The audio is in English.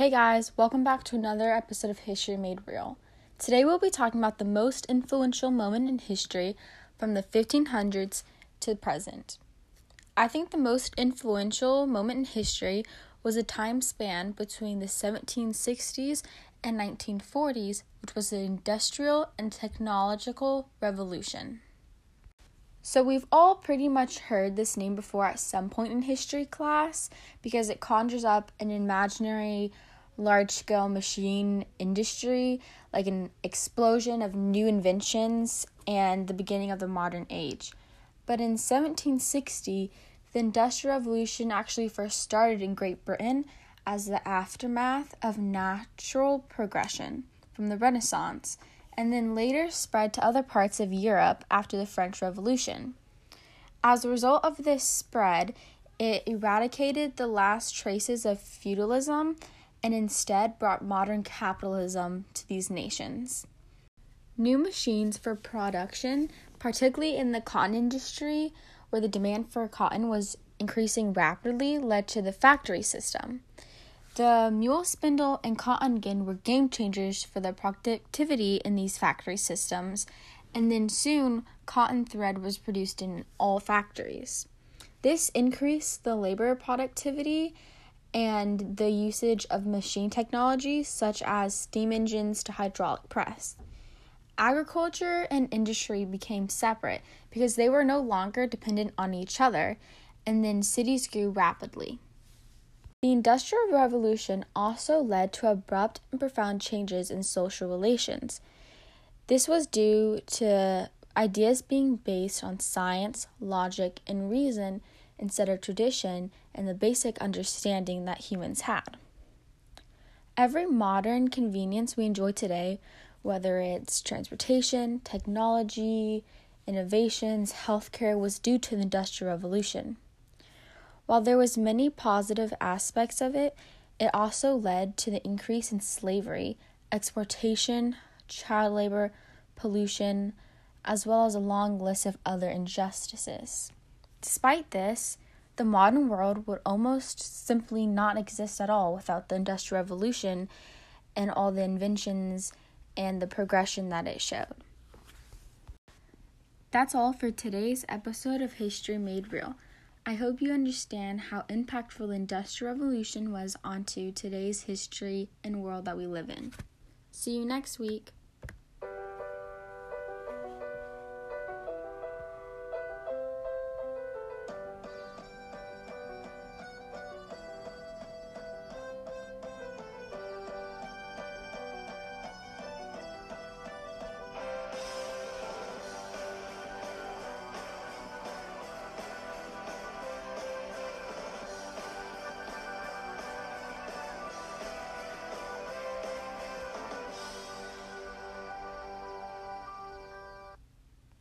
Hey guys, welcome back to another episode of History Made Real. Today we'll be talking about the most influential moment in history from the 1500s to the present. I think the most influential moment in history was a time span between the 1760s and 1940s, which was the Industrial and Technological Revolution. So, we've all pretty much heard this name before at some point in history class because it conjures up an imaginary large scale machine industry, like an explosion of new inventions and the beginning of the modern age. But in 1760, the Industrial Revolution actually first started in Great Britain as the aftermath of natural progression from the Renaissance and then later spread to other parts of Europe after the French Revolution. As a result of this spread, it eradicated the last traces of feudalism and instead brought modern capitalism to these nations. New machines for production, particularly in the cotton industry, where the demand for cotton was increasing rapidly, led to the factory system. The mule spindle and cotton gin were game changers for the productivity in these factory systems, and then soon cotton thread was produced in all factories. This increased the labor productivity and the usage of machine technology such as steam engines to hydraulic press. Agriculture and industry became separate because they were no longer dependent on each other, and then cities grew rapidly. The Industrial Revolution also led to abrupt and profound changes in social relations. This was due to ideas being based on science, logic, and reason instead of tradition and the basic understanding that humans had. Every modern convenience we enjoy today, whether it's transportation, technology, innovations, healthcare, was due to the Industrial Revolution. While there was many positive aspects of it, it also led to the increase in slavery, exploitation, child labor, pollution, as well as a long list of other injustices. Despite this, the modern world would almost simply not exist at all without the Industrial Revolution and all the inventions and the progression that it showed. That's all for today's episode of History Made Real. I hope you understand how impactful the Industrial Revolution was onto today's history and world that we live in. See you next week.